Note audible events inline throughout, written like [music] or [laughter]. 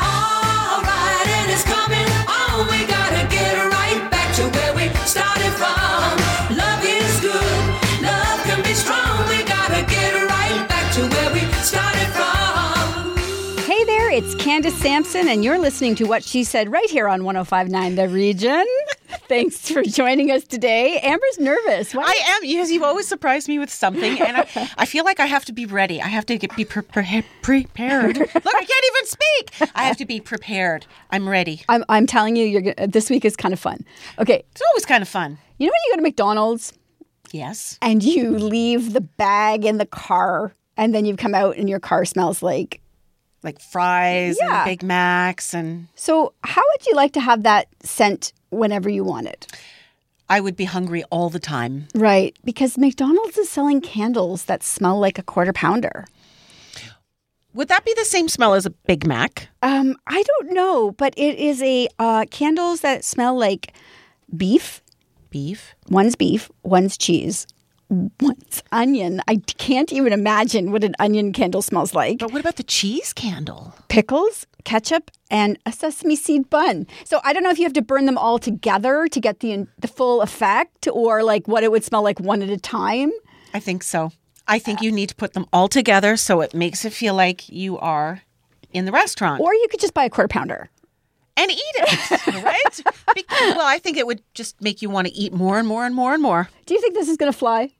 All right, and it's coming oh on. We gotta Candace Sampson, and you're listening to What She Said right here on 1059 The Region. [laughs] Thanks for joining us today. Amber's nervous. Why? I am because you always surprise me with something, and I, [laughs] I feel like I have to be ready. I have to get, be pre- pre- prepared. Look, I can't even speak. I have to be prepared. I'm ready. I'm, I'm telling you, you're gonna, this week is kind of fun. Okay, It's always kind of fun. you know when you go to McDonald's Yes. and you leave the bag in the car, and then you come out and your car smells like. Like fries Yeah. and Big Macs, and So, how would you like to have that scent whenever you want it? I would be hungry all the time. Right, because McDonald's is selling candles that smell like a quarter pounder. Would that be the same smell as a Big Mac? Um, I don't know, but it is a uh, candles that smell like beef. Beef. One's beef, one's cheese, one's onion. I can't even imagine what an onion candle smells like. But what about the cheese candle? Pickles, ketchup, and a sesame seed bun. So I don't know if you have to burn them all together to get the the full effect, or like what it would smell like one at a time. I think so. I think you need to put them all together so it makes it feel like you are in the restaurant. Or you could just buy a quarter pounder. and eat it, [laughs] right? Be- well, I think it would just make you want to eat more and more and more and more. Do you think this is going to fly?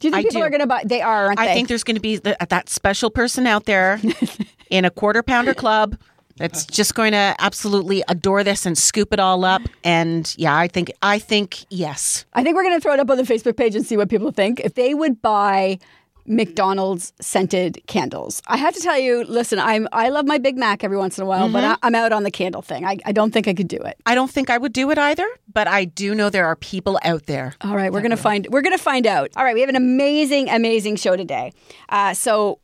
Do you think I people do. are going to buy? They are, aren't I they? think there's going to be the, that special person out there [laughs] in a quarter pounder club that's just going to absolutely adore this and scoop it all up. And yeah, I think I think yes. I think we're going to throw it up on the Facebook page and see what people think. If they would buy McDonald's scented candles, I have to tell you, listen, I'm I love my Big Mac every once in a while, but I, I'm out on the candle thing. I, I don't think I could do it. I don't think I would do it either, but I do know there are people out there. All right, we're gonna find we're gonna find out. All right, we have an amazing, amazing show today. Uh, so,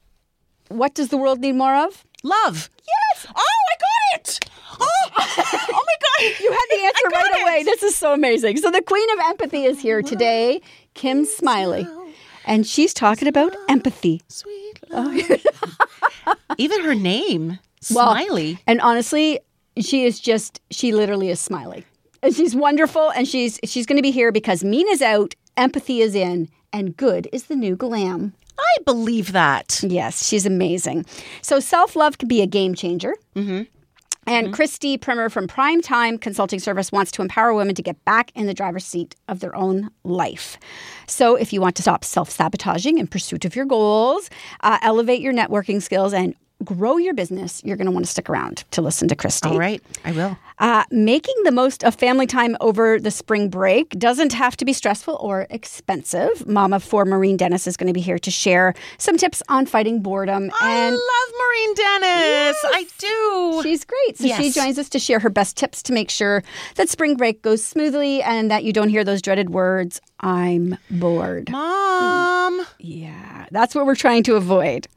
what does the world need more of? Love. Yes. Oh, I got it. Oh, [laughs] oh my god. You had the [laughs] answer right it. away. This is so amazing. So, the Queen of Empathy is here today, Kim Smiley, and she's talking about empathy. Sweet love. Even her name, Well, Smiley. And honestly, she is just she literally is smiley. And she's wonderful and she's she's going to be here because mean is out, empathy is in, and good is the new glam. I believe that. Yes, she's amazing. So self-love can be a game changer. Mm-hmm. And Christy Primer from Prime Time Consulting Service wants to empower women to get back in the driver's seat of their own life. So, if you want to stop self sabotaging in pursuit of your goals, uh, elevate your networking skills, and grow your business, you're going to want to stick around to listen to Christy. All right, I will. Uh, making the most of family time over the spring break doesn't have to be stressful or expensive. Mama for Marine Dennis is going to be here to share some tips on fighting boredom. I and love Marine Dennis. I do. She's great. So she joins us to share her best tips to make sure that spring break goes smoothly and that you don't hear those dreaded words, I'm bored. Mom. Yeah, that's what we're trying to avoid.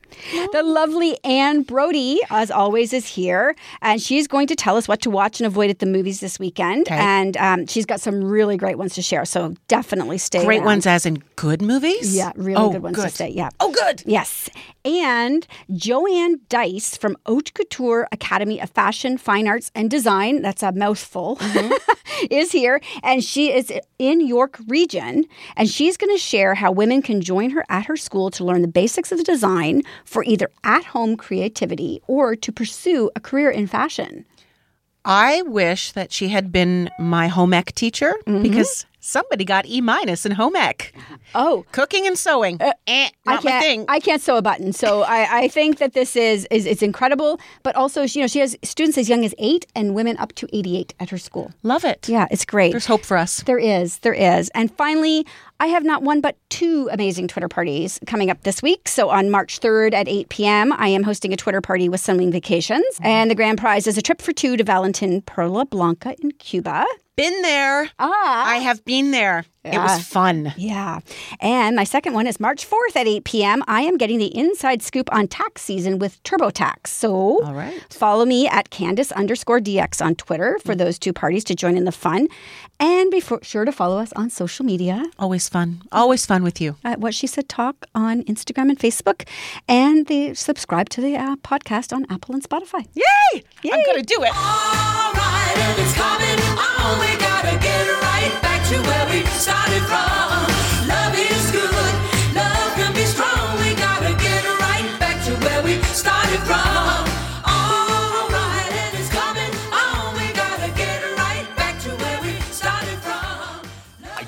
The lovely Anne Brodie, as always, is here, and she's going to tell us what to watch and avoid at the movies this weekend. Okay. And um, she's got some really great ones to share. So definitely stay. Great around. ones as in good movies? Yeah, really oh, good ones to stay. Yeah. Oh, good. Yes. And Joanne Dice from Haute Couture Academy of Fashion, Fine Arts, and Design, that's a mouthful, Mm-hmm. [laughs] is here. And she is in York Region. And she's going to share how women can join her at her school to learn the basics of design for either at home creativity or to pursue a career in fashion. I wish that she had been my home ec teacher Mm-hmm. because Somebody got E minus in home ec. Oh, Cooking and sewing. eh, I not my can't. thing. I can't sew a button, so [laughs] I, I think that this is is it's incredible. But also, you know, she has students as young as eight and women up to eighty eight at her school. Love it. Yeah, it's great. There's hope for us. There is, there is. And finally, I have not one but two amazing Twitter parties coming up this week. So on March 3rd at 8 p.m., I am hosting a Twitter party with Sunwing Vacations. And the grand prize is a trip for two to Valentin Perla Blanca in Cuba. Been there. Ah. I have been there. It Yeah. was fun. Yeah. And my second one is March 4th at 8 p.m. I am getting the inside scoop on tax season with TurboTax. So All right. follow me at Candace underscore DX on Twitter for those two parties to join in the fun. And be fo- sure to follow us on social media Always fun. Always fun with you. at What She Said Talk on Instagram and Facebook. And the subscribe to the uh, podcast on Apple and Spotify. Yay! I'm going to do it. All right, we started from.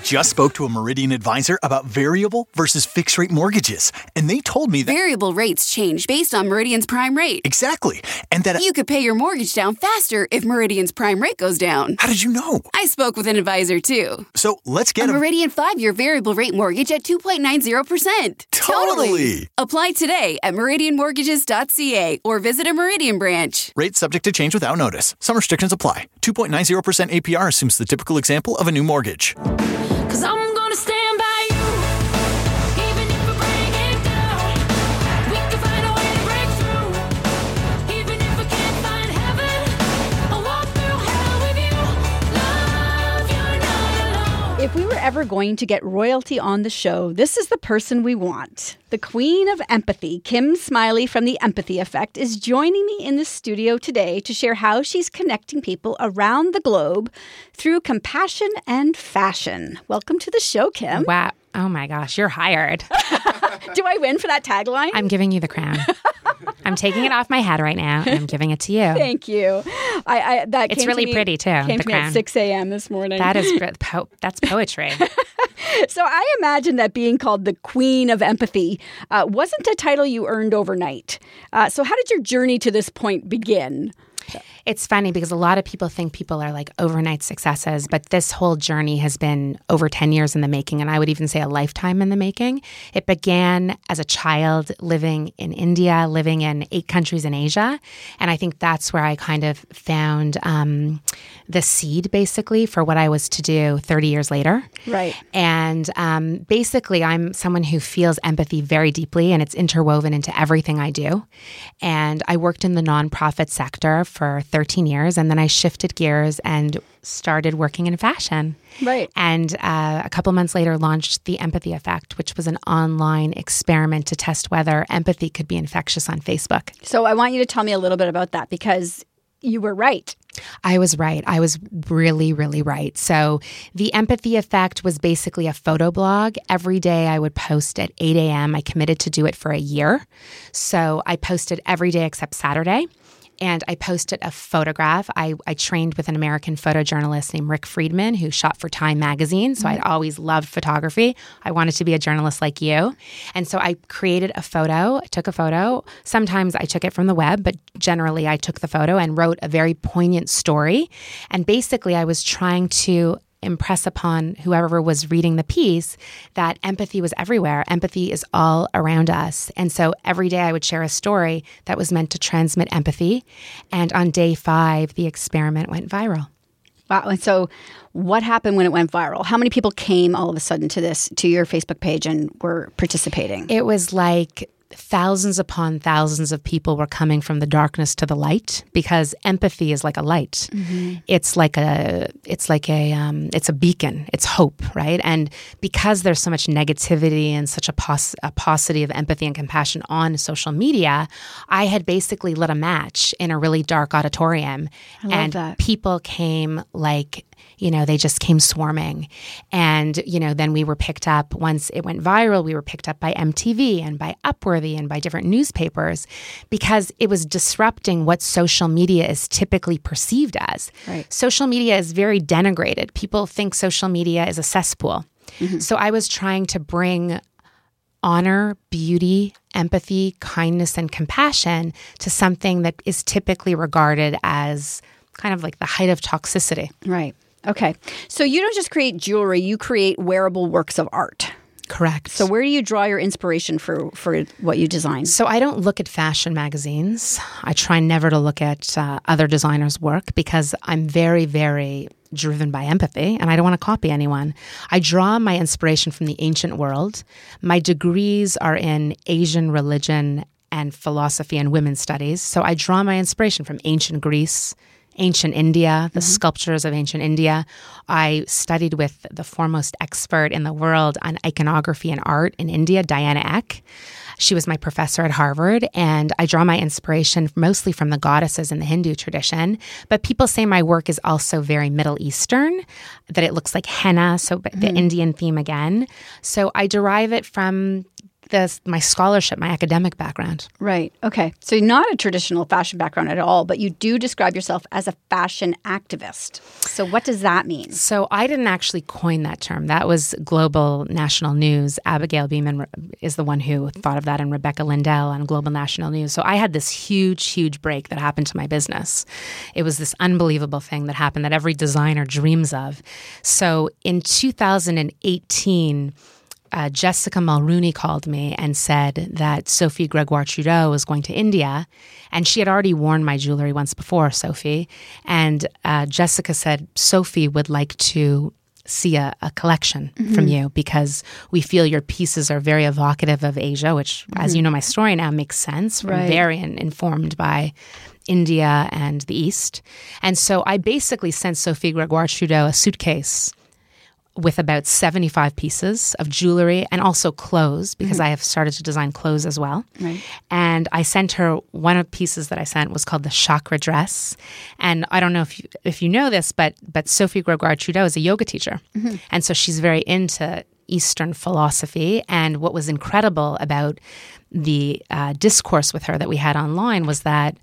Just spoke to a Meridian advisor about variable versus fixed rate mortgages, and they told me that Variable rates change based on Meridian's prime rate. exactly, and that You could pay your mortgage down faster if Meridian's prime rate goes down. how did you know? I spoke with an advisor too. So let's A get a Meridian 5 year variable rate mortgage at 2.90%. Totally. Apply today at meridianmortgages.ca or visit a Meridian branch. rate subject to change without notice. Some restrictions apply. 2.90% APR assumes the typical example of a new mortgage. Cause I'm ever going to get royalty on the show, this is the person we want. The queen of empathy, Kim Smiley from The Empathy Effect, is joining me in the studio today to share how she's connecting people around the globe through compassion and fashion. Welcome to the show, Kim. Wow. Oh my gosh, you're hired. [laughs] Do I win for that tagline? I'm giving you the crown. [laughs] I'm taking it off my head right now and I'm giving it to you. [laughs] Thank you. I, I that It's came to really me- pretty, too, Came the to me at six a.m. this morning. That is [laughs] po- that's poetry. [laughs] So I imagine that being called the Queen of Empathy uh, wasn't a title you earned overnight. Uh, so how did your journey to this point begin? It's funny because a lot of people think people are like overnight successes, but this whole journey has been over 10 years in the making, and I would even say a lifetime in the making. It began as a child living in India, living in eight countries in Asia. And I think that's where I kind of found um, the seed basically for what I was to do 30 years later. Right. And um, basically, I'm someone who feels empathy very deeply, and it's interwoven into everything I do. And I worked in the nonprofit sector for 13 years, and then I shifted gears and started working in fashion. Right. And uh, a couple months later, launched the Empathy Effect, which was an online experiment to test whether empathy could be infectious on Facebook. So I want you to tell me a little bit about that because you were right. I was right. I was really, really right. So, the empathy effect was basically a photo blog. Every day I would post at 8 a.m. I committed to do it for a year. So, I posted every day except Saturday. And I posted a photograph. I, I trained with an American photojournalist named Rick Friedman, who shot for Time magazine. So I'd mm-hmm. always loved photography. I wanted to be a journalist like you. And so I created a photo, I took a photo. Sometimes I took it from the web, but generally I took the photo and wrote a very poignant story. And basically, I was trying to impress upon whoever was reading the piece that empathy was everywhere. Empathy is all around us. And so every day I would share a story that was meant to transmit empathy. And on day five, the experiment went viral. Wow. And so what happened when it went viral? How many people came all of a sudden to this, to your Facebook page and were participating? It was like thousands upon thousands of people were coming from the darkness to the light because empathy is like a light. It's like a it's like a um, it's a beacon. It's hope, right? And because there's so much negativity and such a, pos- a paucity of empathy and compassion on social media, I had basically lit a match in a really dark auditorium, and that. people came like you know, they just came swarming. And, you know, then we were picked up once it went viral, we were picked up by MTV and by Upworthy and by different newspapers because it was disrupting what social media is typically perceived as. Right. Social media is very denigrated. People think social media is a cesspool. Mm-hmm. So I was trying to bring honor, beauty, empathy, kindness, and compassion to something that is typically regarded as kind of like the height of toxicity. Right. Okay. So you don't just create jewelry, you create wearable works of art. Correct. So where do you draw your inspiration for for what you design? So I don't look at fashion magazines. I try never to look at uh, other designers' work because I'm very, very driven by empathy and I don't want to copy anyone. I draw my inspiration from the ancient world. My degrees are in Asian religion and philosophy and women's studies. So I draw my inspiration from ancient Greece, ancient India, the mm-hmm. sculptures of ancient India. I studied with the foremost expert in the world on iconography and art in India, Diana Eck. She was my professor at Harvard, and I draw my inspiration mostly from the goddesses in the Hindu tradition. But people say my work is also very Middle Eastern, that it looks like henna, so the mm-hmm. Indian theme again. So I derive it from the, my scholarship, my academic background. Right. Okay. So you're not a traditional fashion background at all, but you do describe yourself as a fashion activist. So what does that mean? So I didn't actually coin that term. That was Global National News. Abigail Bimman is the one who thought of that, and Rebecca Lindell on Global National News. So I had this huge, huge break that happened to my business. It was this unbelievable thing that happened that every designer dreams of. So in 2018, uh, Jessica Mulroney called me and said that Sophie Gregoire Trudeau was going to India. And she had already worn my jewelry once before, Sophie. And uh, Jessica said, Sophie would like to see a, a collection from you because we feel your pieces are very evocative of Asia, which, as you know, my story now makes sense. Right. very in- informed by India and the East. And so I basically sent Sophie Gregoire Trudeau a suitcase with about 75 pieces of jewelry and also clothes because I have started to design clothes as well. Right. And I sent her one of the pieces that I sent was called the chakra dress. And I don't know if you, if you know this, but but Sophie Gregoire Trudeau is a yoga teacher. And so she's very into Eastern philosophy. And what was incredible about the uh, discourse with her that we had online was that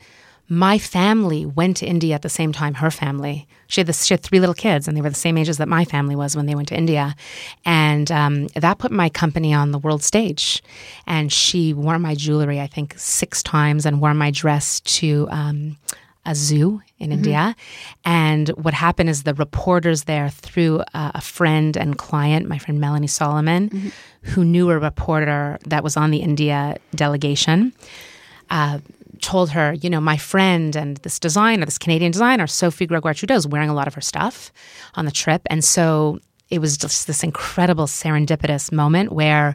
my family went to India at the same time her family. She had, this, she had three little kids, and they were the same ages that my family was when they went to India. And um, that put my company on the world stage. And she wore my jewelry, I think, six times and wore my dress to. Um, a zoo in India. And what happened is the reporters there, through uh, a friend and client, my friend Melanie Solomon, who knew a reporter that was on the India delegation, uh, told her, you know, my friend and this designer, this Canadian designer, Sophie Gregoire Trudeau, is wearing a lot of her stuff on the trip. And so it was just this incredible serendipitous moment where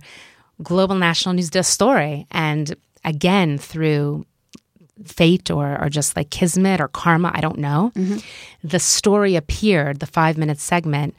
Global National News did a story. And again, through fate or, or just like kismet or karma, I don't know, mm-hmm. the story appeared, the five minute segment,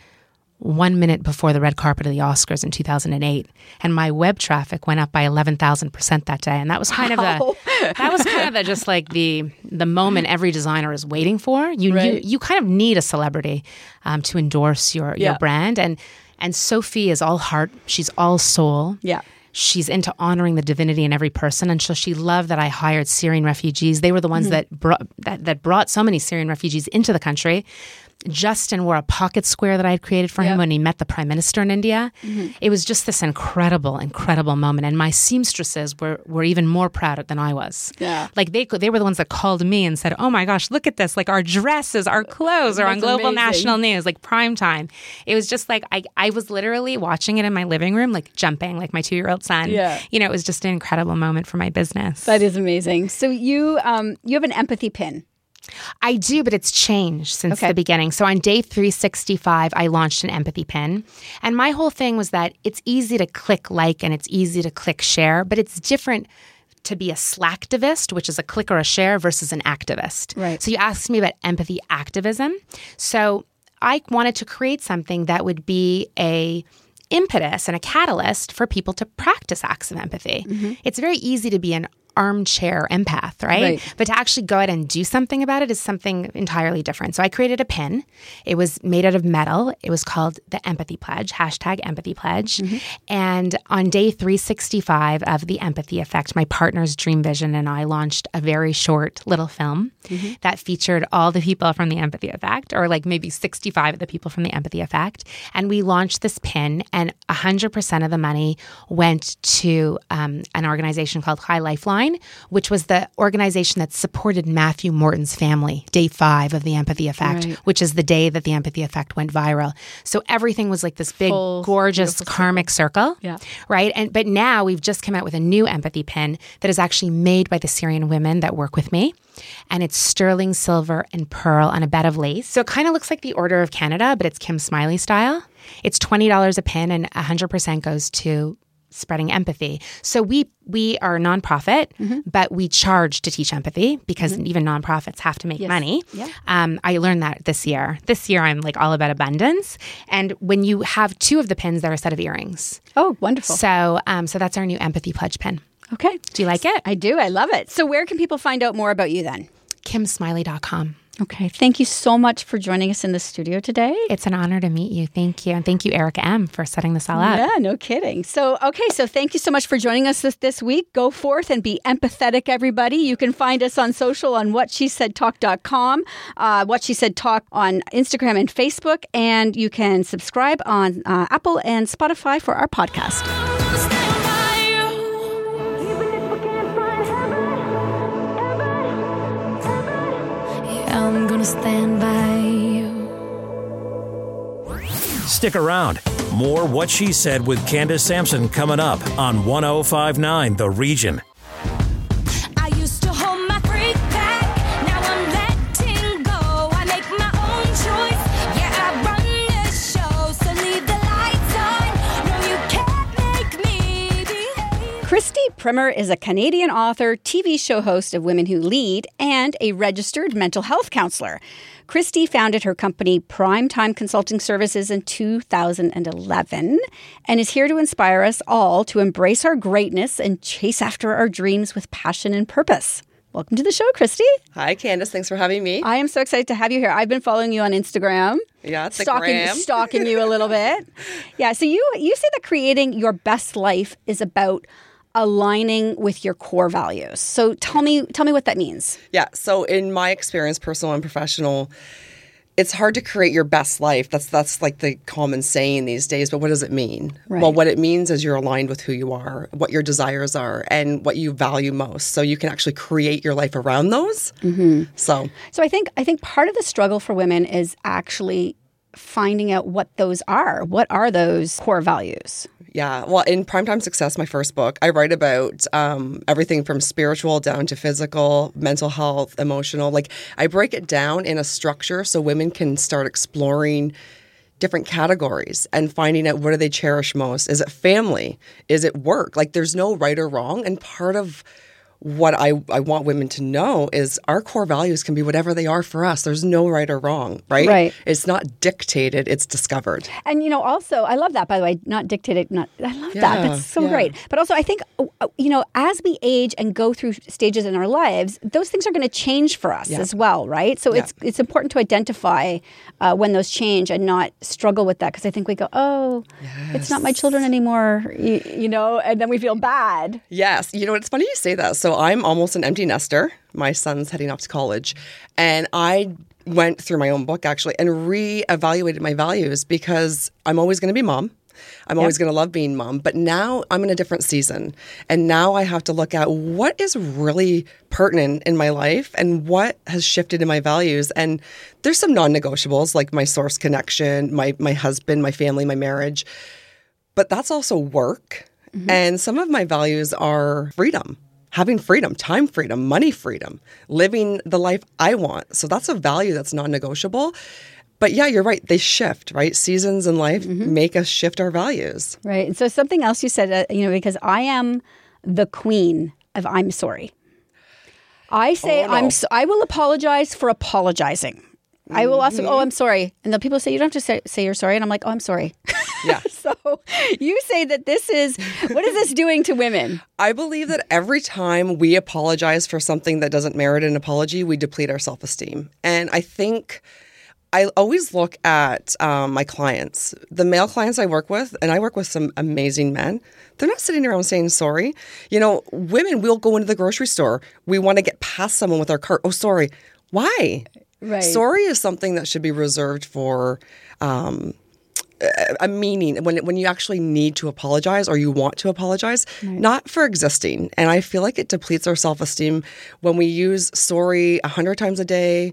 one minute before the red carpet of the Oscars in 2008, and my web traffic went up by 11,000% that day. And that was kind of the, [laughs] that was kind of the, just like the, the moment every designer is waiting for. You, Right. you, you kind of need a celebrity um, to endorse your, Yeah. your brand. And, and Sophie is all heart. She's all soul. Yeah. She's into honoring the divinity in every person, and so she loved that I hired Syrian refugees. They were the ones that brought that, that brought so many Syrian refugees into the country. Justin wore a pocket square that I had created for him when he met the prime minister in India. It was just this incredible, incredible moment, and my seamstresses were were even more proud of than I was. Yeah. like they they were the ones that called me and said, "Oh my gosh, look at this! Like our dresses, our clothes are on global amazing. national news, like prime time." It was just like I I was literally watching it in my living room, like jumping, like my two year old son. Yeah. you know, it was just an incredible moment for my business. That is amazing. So you um you have an empathy pin. I do, but it's changed since Okay. the beginning. So on day 365, I launched an empathy pin. And my whole thing was that it's easy to click like and it's easy to click share, but it's different to be a slacktivist, which is a click or a share, versus an activist. Right. So you asked me about empathy activism. So I wanted to create something that would be a impetus and a catalyst for people to practice acts of empathy. Mm-hmm. It's very easy to be an armchair empath, right? Right. But to actually go out and do something about it is something entirely different. So I created a pin. It was made out of metal. It was called the Empathy Pledge, hashtag Empathy Pledge. And on day 365 of the Empathy Effect, my partner's Dream Vision and I launched a very short little film that featured all the people from the Empathy Effect, or like maybe 65 of the people from the Empathy Effect. And we launched this pin, and 100% of the money went to um, an organization called High Lifeline, which was the organization that supported Matthew Morton's family, day five of the Empathy Effect, which is the day that the Empathy Effect went viral. So everything was like this big, Full gorgeous karmic circle. Yeah. Right. And but now we've just come out with a new empathy pin that is actually made by the Syrian women that work with me. And it's sterling silver and pearl on a bed of lace. So it kind of looks like the Order of Canada, but it's Kim Smiley style. It's twenty dollars a pin and hundred percent goes to spreading empathy. So we we are a nonprofit, but we charge to teach empathy because even nonprofits have to make money. Yeah. Um, I learned that this year. This year I'm like all about abundance. And when you have two of the pins, they're a set of earrings. Oh, wonderful. So um, so that's our new empathy pledge pin. Okay. Do you like it? I do. I love it. So, where can people find out more about you then? KimSmiley.com. Okay. Thank you so much for joining us in the studio today. It's an honor to meet you. Thank you. And thank you, Erica M, for setting this all up. Yeah, no kidding. So, okay, so thank you so much for joining us this, this week. Go forth and be empathetic, everybody. You can find us on social on whatshesaidtalk.com, uh, What She Said Talk on Instagram and Facebook, and you can subscribe on uh, Apple and Spotify for our podcast. I'm gonna stand by you. Stick around. More What She Said with Candace Sampson coming up on 1059 The Region. Christy Primer is a Canadian author, TV show host of Women Who Lead, and a registered mental health counselor. Christy founded her company Primetime Consulting Services in 2011 and is here to inspire us all to embrace our greatness and chase after our dreams with passion and purpose. Welcome to the show, Christy. Hi, Candace. Thanks for having me. I am so excited to have you here. I've been following you on Instagram. Yeah, stalking [laughs] stalking you a little bit. Yeah, so you you say that creating your best life is about aligning with your core values. So tell me tell me what that means. Yeah. So, in my experience, personal and professional, it's hard to create your best life. That's that's like the common saying these days. But what does it mean? Right. Well, what it means is you're aligned with who you are, what your desires are, and what you value most. So you can actually create your life around those. Mm-hmm. So So I think I think part of the struggle for women is actually finding out what those are. What are those core values? Yeah. Well, in Primetime Success, my first book, I write about um, everything from spiritual down to physical, mental health, emotional. Like, I break it down in a structure so women can start exploring different categories and finding out what do they cherish most. Is it family? Is it work? Like, there's no right or wrong. And part of what I, I want women to know is our core values can be whatever they are for us. There's no right or wrong, right? Right. It's not dictated, it's discovered. And you know, also, I love that. By the way, not dictated. Not I love that. That's so yeah. great. But also, I think uh, you know, as we age and go through stages in our lives, those things are going to change for us as well, right? So it's it's important to identify uh, when those change and not struggle with that because I think we go, oh, it's not my children anymore, you, you know, and then we feel bad. Yes. You know, it's funny you say that. So I'm almost an empty nester. My son's heading off to college. And I went through my own book actually and reevaluated my values because I'm always going to be mom. I'm always going to love being mom, but now I'm in a different season. And now I have to look at what is really pertinent in my life and what has shifted in my values. And there's some non negotiables like my source connection, my, my husband, my family, my marriage but that's also work. Mm-hmm. And some of my values are freedom, having freedom, time freedom, money freedom, living the life I want. So that's a value that's non negotiable. But yeah, you're right. They shift, right? Seasons in life make us shift our values. Right. And so something else you said, uh, you know, because I am the queen of I'm sorry. I say Oh, no. I'm. So, I will apologize for apologizing. I will also. Mm-hmm. Oh, I'm sorry. And the people say you don't have to say, say you're sorry, and I'm like, oh, I'm sorry. Yeah. [laughs] so you say that this is what is this doing to women? I believe that every time we apologize for something that doesn't merit an apology, we deplete our self esteem. And I think I always look at um, my clients, the male clients I work with, and I work with some amazing men. They're not sitting around saying sorry. You know, women, we'll go into the grocery store. We want to get past someone with our cart. Oh, sorry. Why? Right. Sorry is something that should be reserved for um, a- a meaning when when you actually need to apologize or you want to apologize, not for existing. And I feel like it depletes our self esteem when we use sorry a hundred times a day.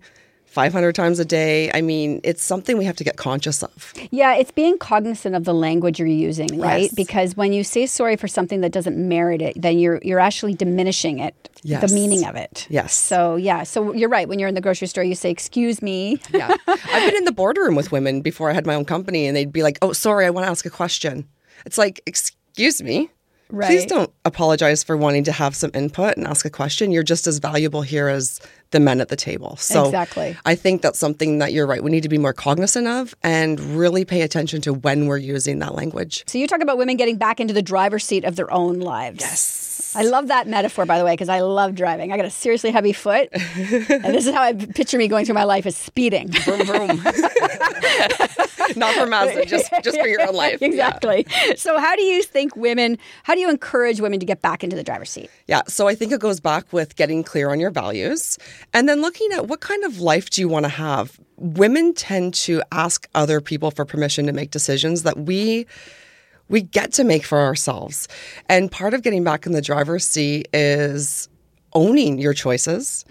500 times a day. I mean, it's something we have to get conscious of. Yeah, it's being cognizant of the language you're using, right? Yes. Because when you say sorry for something that doesn't merit it, then you're you're actually diminishing it, Yes. the meaning of it. Yes. So yeah, so you're right. When you're in the grocery store, you say, "Excuse me." Yeah. I've been in the boardroom with women before I had my own company, and they'd be like, oh, sorry, I want to ask a question. It's like, excuse me. Please don't apologize for wanting to have some input and ask a question. You're just as valuable here as the men at the table. So Exactly. I think that's something that you're right. We need to be more cognizant of and really pay attention to when we're using that language. So you talk about women getting back into the driver's seat of their own lives. Yes. I love that metaphor, by the way, because I love driving. I got a seriously heavy foot, [laughs] and this is how I picture me going through my life: is speeding. Vroom, vroom. [laughs] Not for Mazda, just, just for your own life. Yeah. exactly. So, how do you think women? How do you encourage women to get back into the driver's seat? Yeah, so I think it goes back with getting clear on your values and then looking at what kind of life do you want to have. Women tend to ask other people for permission to make decisions that we we get to make for ourselves. And part of getting back in the driver's seat is owning your choices,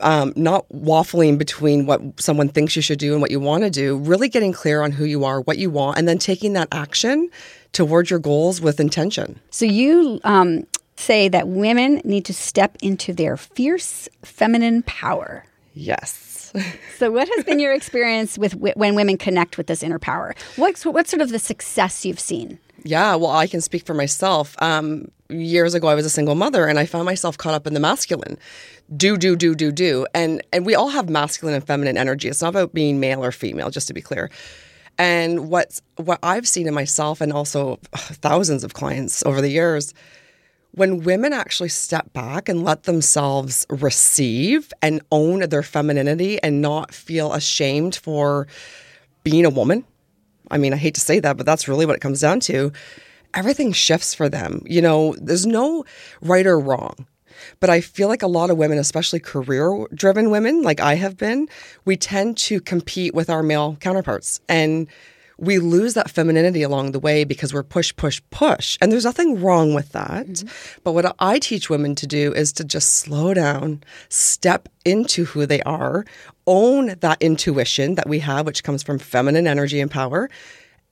um, not waffling between what someone thinks you should do and what you want to do, really getting clear on who you are, what you want, and then taking that action towards your goals with intention. So, you um, say that women need to step into their fierce feminine power. Yes. [laughs] So, what has been your experience with w- when women connect with this inner power? What's what's sort of the success you've seen? Yeah, well, I can speak for myself. Um, years ago, I was a single mother, and I found myself caught up in the masculine, do, do, do, do, do, and and we all have masculine and feminine energy. It's not about being male or female, just to be clear. And what's what I've seen in myself, and also thousands of clients over the years, when women actually step back and let themselves receive and own their femininity and not feel ashamed for being a woman. I mean, I hate to say that, but that's really what it comes down to. Everything shifts for them. You know, there's no right or wrong. But I feel like a lot of women, especially career driven women, like I have been, we tend to compete with our male counterparts. And we lose that femininity along the way because we're push, push, push. And there's nothing wrong with that. But what I teach women to do is to just slow down, step into who they are, own that intuition that we have, which comes from feminine energy and power,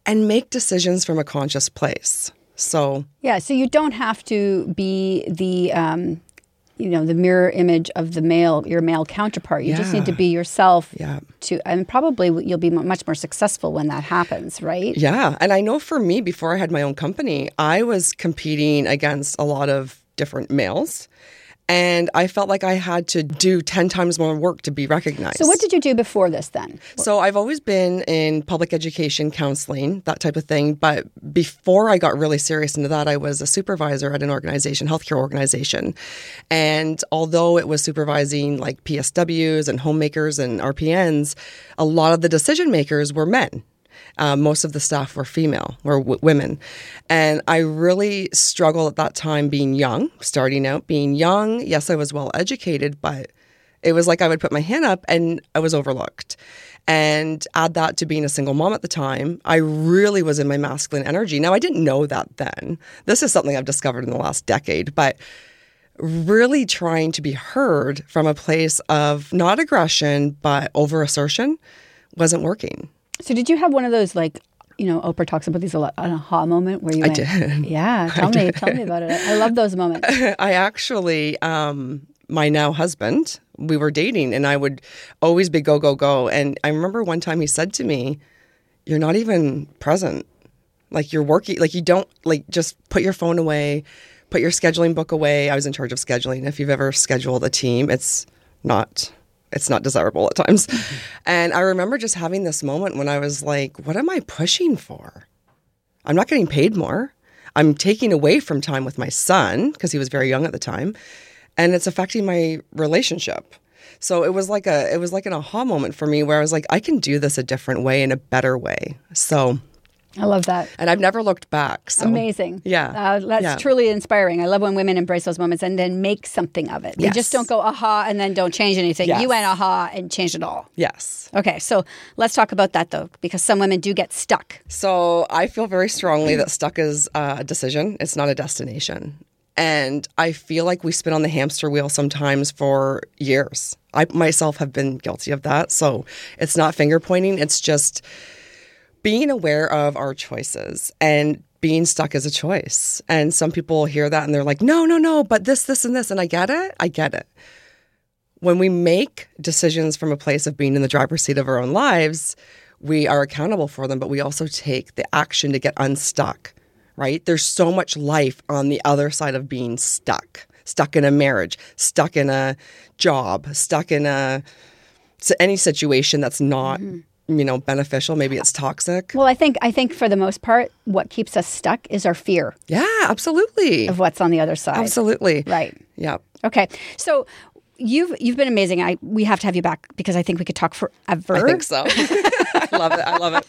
and make decisions from a conscious place. So, Yeah, so you don't have to be the um, you know the mirror image of the male your male counterpart. You just need to be yourself. Yeah. To and probably you'll be much more successful when that happens, right? Yeah. And I know for me, before I had my own company, I was competing against a lot of different males. And I felt like I had to do 10 times more work to be recognized. So what did you do before this then? So I've always been in public education, counseling, that type of thing. But before I got really serious into that, I was a supervisor at an organization, healthcare organization. And although it was supervising like PSWs and homemakers and RPNs, a lot of the decision makers were men. Uh, most of the staff were female, were w- women. And I really struggled at that time being young, starting out being young. Yes, I was well educated, but it was like I would put my hand up and I was overlooked. And add that to being a single mom at the time, I really was in my masculine energy. Now, I didn't know that then. This is something I've discovered in the last decade, but really trying to be heard from a place of not aggression, but over assertion wasn't working. So did you have one of those like you know Oprah talks about these a lot an aha moment where you I went, did. [laughs] yeah [laughs] tell me tell me about it I love those moments [laughs] I actually, um, my now husband, we were dating and I would always be go, go, go. And I remember one time he said to me, You're not even present. Like you're working, like you don't, like just put your phone away, put your scheduling book away. I was in charge of scheduling. If you've ever scheduled a team, it's not. It's not desirable at times. And I remember just having this moment when I was like, what am I pushing for? I'm not getting paid more. I'm taking away from time with my son because he was very young at the time, and it's affecting my relationship. So it was like a it was like an aha moment for me where I was like, I can do this a different way in a better way. So I love that. and I've never looked back. So Amazing. Yeah. Uh, that's Yeah. truly inspiring. I love when women embrace those moments and then make something of it. They Yes. just don't go aha and then don't change anything. Yes. You went aha and changed it all. Yes. Okay, so let's talk about that though, because some women do get stuck. So I feel very strongly that stuck is uh, a decision. It's not a destination. And I feel like we spin on the hamster wheel sometimes for years. I myself have been guilty of that. So it's not finger pointing. It's just being aware of our choices and being stuck is a choice. And some people hear that and they're like, no, no, no, but this, this, and this. And I get it. I get it. When we make decisions from a place of being in the driver's seat of our own lives, we are accountable for them, but we also take the action to get unstuck, right? There's so much life on the other side of being stuck, stuck in a marriage, stuck in a job, stuck in a any situation that's not, mm-hmm. You know, beneficial. Maybe it's toxic. Well, I think I think for the most part, what keeps us stuck is our fear Yeah, absolutely. of what's on the other side. Absolutely. Right. Yeah. Okay. So you've you've been amazing. I we have to have you back because I think we could talk forever. I think so. [laughs] I love it. I love it.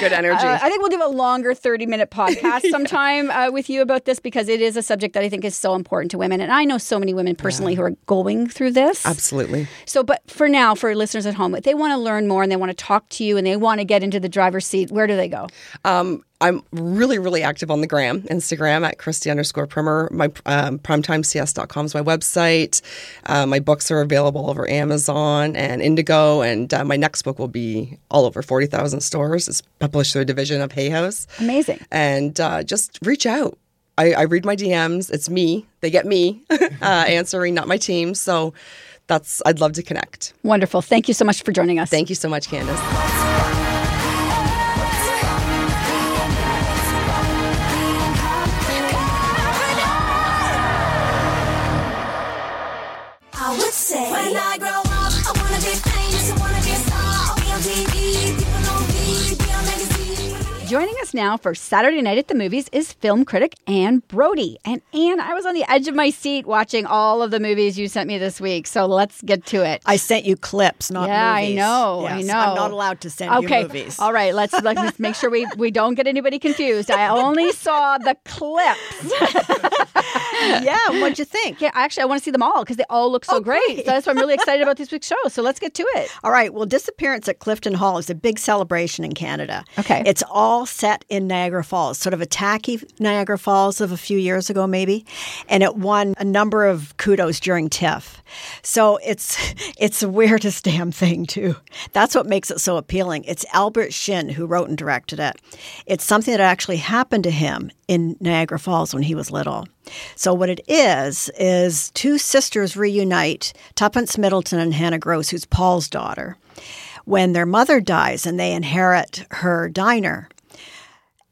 Good energy. Uh, I think we'll do a longer 30 minute podcast [laughs] sometime uh, with you about this because it is a subject that I think is so important to women. And I know so many women personally who are going through this. Absolutely. So, but for now, for listeners at home, if they want to learn more and they want to talk to you and they want to get into the driver's seat, where do they go? Um, I'm really, really active on the gram, Instagram at Christy underscore primer. My um, primetimecs.com is my website. Uh, my books are available over Amazon and Indigo, and uh, my next book will be all over 40,000 stores. It's published through a division of Hay House. Amazing. And uh, just reach out. I, I read my DMs. It's me. They get me [laughs] uh, answering, not my team. So that's, I'd love to connect. Wonderful. Thank you so much for joining us. Thank you so much, Candace. Magazine. Us now for Saturday Night at the Movies is film critic Anne Brodie. And Anne, I was on the edge of my seat watching all of the movies you sent me this week. So let's get to it. I sent you clips, not yeah, movies. I know. I know. I'm not allowed to send okay. you movies. All right. Let's let's make sure we, we don't get anybody confused. I only saw the clips. [laughs] yeah, what'd you think? Yeah, actually, I want to see them all because they all look so Oh, great. great. So that's why I'm really excited about this week's show. So let's get to it. All right. Well, Disappearance at Clifton Hill is a big celebration in Canada. Okay. It's all set in Niagara Falls, sort of a tacky Niagara Falls of a few years ago, maybe. And it won a number of kudos during TIFF. So it's [laughs] it's the weirdest damn thing too. That's what makes it so appealing. It's Albert Shin who wrote and directed it. It's something that actually happened to him in Niagara Falls when he was little. So what it is is two sisters reunite, Tuppence Middleton and Hannah Gross, who's Paul's daughter, when their mother dies and they inherit her diner.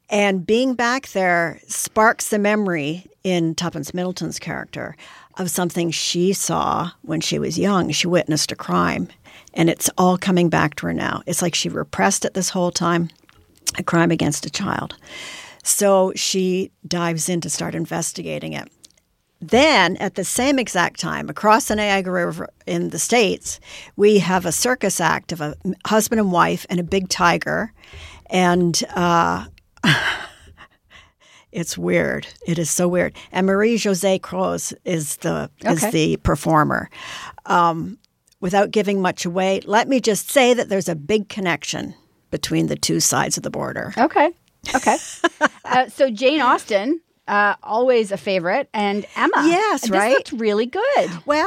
And being back there sparks the memory in Tuppence Middleton's character of something she saw when she was young. She witnessed a crime, and it's all coming back to her now. It's like she repressed it this whole time a crime against a child. So she dives in to start investigating it. Then, at the same exact time, across the Niagara River in the States, we have a circus act of a husband and wife and a big tiger. And uh, [laughs] it's weird. It is so weird. And Marie Josée Croze is the is the performer. Um, without giving much away, let me just say that there's a big connection between the two sides of the border. Okay. Okay. [laughs] uh, so Jane Austen, uh, always a favorite, and Emma. Yes, This right? looked really good. Well,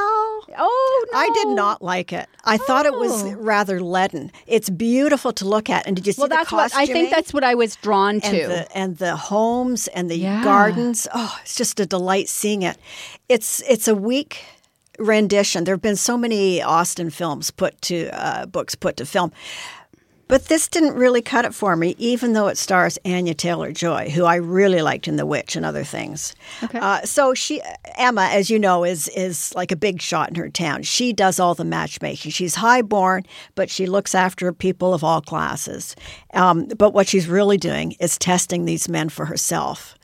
Oh no, I did not like it. I thought it was Oh. rather leaden. It's beautiful to look at. And did you see Well, the that's what I think. That's what I was drawn and to. the and the homes and the Yeah. gardens. Oh, it's just a delight seeing it. It's it's a weak rendition. There have been so many Austen films put to uh, books put to film. But this didn't really cut it for me, even though it stars Anya Taylor Joy, who I really liked in The Witch and other things. Okay. Uh, so she, Emma, as you know, is is like a big shot in her town. She does all the matchmaking. She's highborn, but she looks after people of all classes. Um, but what she's really doing is testing these men for herself.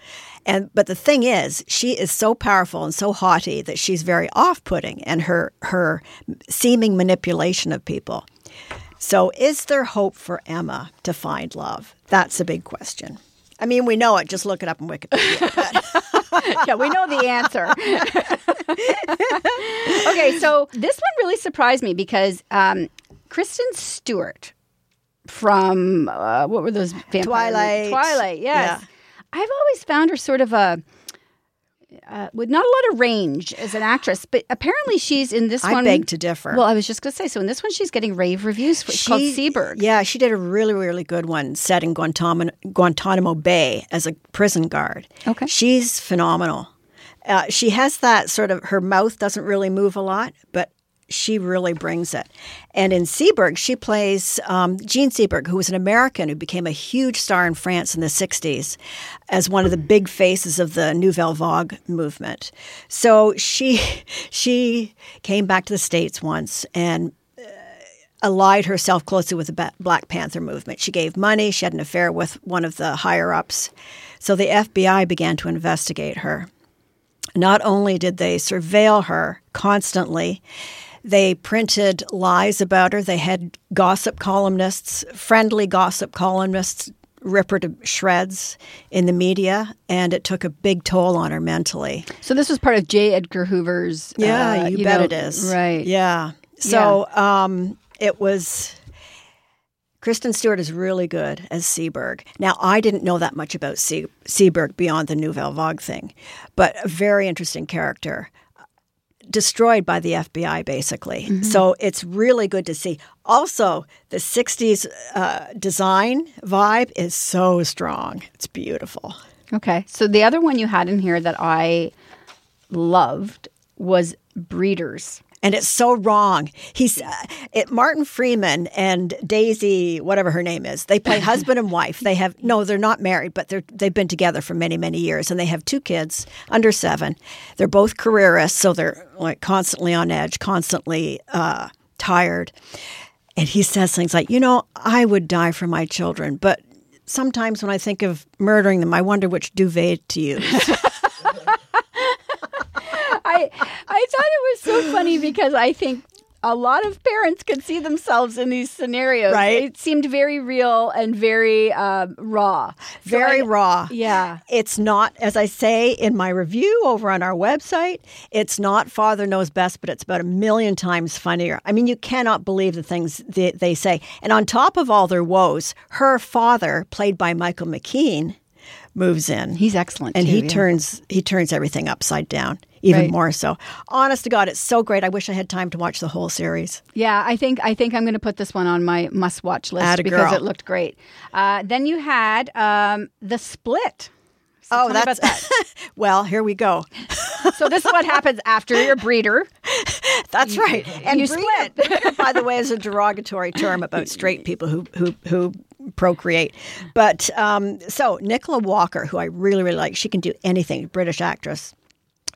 And but the thing is, she is so powerful and so haughty that she's very off-putting, and her her seeming manipulation of people. So, is there hope for Emma to find love? That's a big question. I mean, we know it. Just look it up in Wikipedia. [laughs] yeah, we know the answer. [laughs] okay, so this one really surprised me because um, Kristen Stewart from uh, what were those vampire Twilight. Twilight, yes. Yeah. I've always found her sort of a uh, with not a lot of range as an actress, but apparently she's in this I one. I beg to differ. Well, I was just going to say, so in this one, she's getting rave reviews. It's called She- Seberg. Yeah, she did a really, really good one set in Guantanamo, Guantanamo Bay as a prison guard. Okay. She's phenomenal. Uh, she has that sort of, her mouth doesn't really move a lot, but she really brings it. And in Seberg, she plays um, Jean Seberg, who was an American who became a huge star in France in the 60s as one of the big faces of the Nouvelle Vague movement. So she, [laughs] she came back to the States once and allied herself closely with the Black Panther movement. She gave money, she had an affair with one of the higher ups. So the FBI began to investigate her. Not only did they surveil her constantly, they printed lies about her. They had gossip columnists, friendly gossip columnists, rip her to shreds in the media, and it took a big toll on her mentally. So this was part of J. Edgar Hoover's. Yeah, uh, you, bet know- it is. Right. Yeah. So um, it was. Kristen Stewart is really good as Seberg. Now, I didn't know that much about Se- Seberg beyond the Nouvelle Vague thing, but a very interesting character. Destroyed by the FBI, basically. So it's really good to see. Also, the 60s uh, design vibe is so strong. It's beautiful. Okay. So the other one you had in here that I loved was Breeders. And it's so wrong. He's uh, it, Martin Freeman and Daisy, whatever her name is. They play [laughs] husband and wife. They have no, they're not married, but they're they've been together for many many years, and they have two kids under seven. They're both careerists, so they're like constantly on edge, constantly uh, tired. And he says things like, "You know, I would die for my children, but." Sometimes when I think of murdering them, I wonder which duvet to use. [laughs] I I thought it was so funny because I think a lot of parents could see themselves in these scenarios. Right. It seemed very real and very um, raw. So Very I- raw. Yeah. It's not, as I say in my review over on our website, it's not Father Knows Best, but it's about a million times funnier. I mean, you cannot believe the things they, they say. And on top of all their woes, her father, played by Michael McKean, moves in. He's excellent. and too, he yeah. turns he turns everything upside down even Right. more so. Honest to God, it's so great. I wish I had time to watch the whole series. Yeah, I think I think I'm going to put this one on my must-watch list Atta because girl. it looked great. Uh, then you had um, the Split. So oh, that's that. [laughs] well. Here we go. so this is what [laughs] happens after your breeder. That's right. And you breeder- split. breeder, [laughs] by the way, is a derogatory term about straight people who who who procreate. But um, so Nicola Walker, who I really really like, she can do anything. British actress.